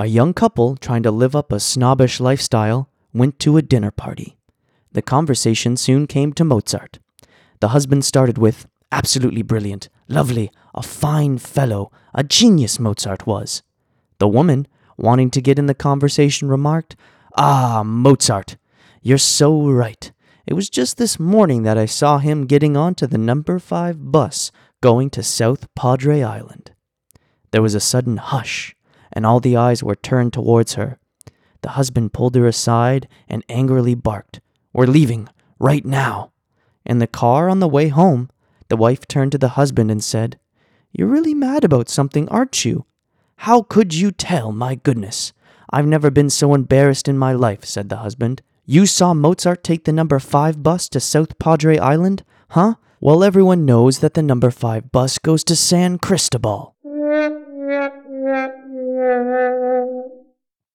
A young couple trying to live up a snobbish lifestyle went to a dinner party. The conversation soon came to Mozart. The husband started with, Absolutely brilliant, lovely, a fine fellow, a genius Mozart was. The woman, wanting to get in the conversation, remarked, Ah, Mozart, you're so right. It was just this morning that I saw him getting onto the number five bus going to South Padre Island. There was a sudden hush, and all the eyes were turned towards her. The husband pulled her aside and angrily barked, We're leaving, right now. In the car on the way home, the wife turned to the husband and said, You're really mad about something, aren't you? How could you tell, my goodness? I've never been so embarrassed in my life, said the husband. You saw Mozart take the number 5 bus to South Padre Island? Huh? Well, everyone knows that the number 5 bus goes to San Cristobal. Amen.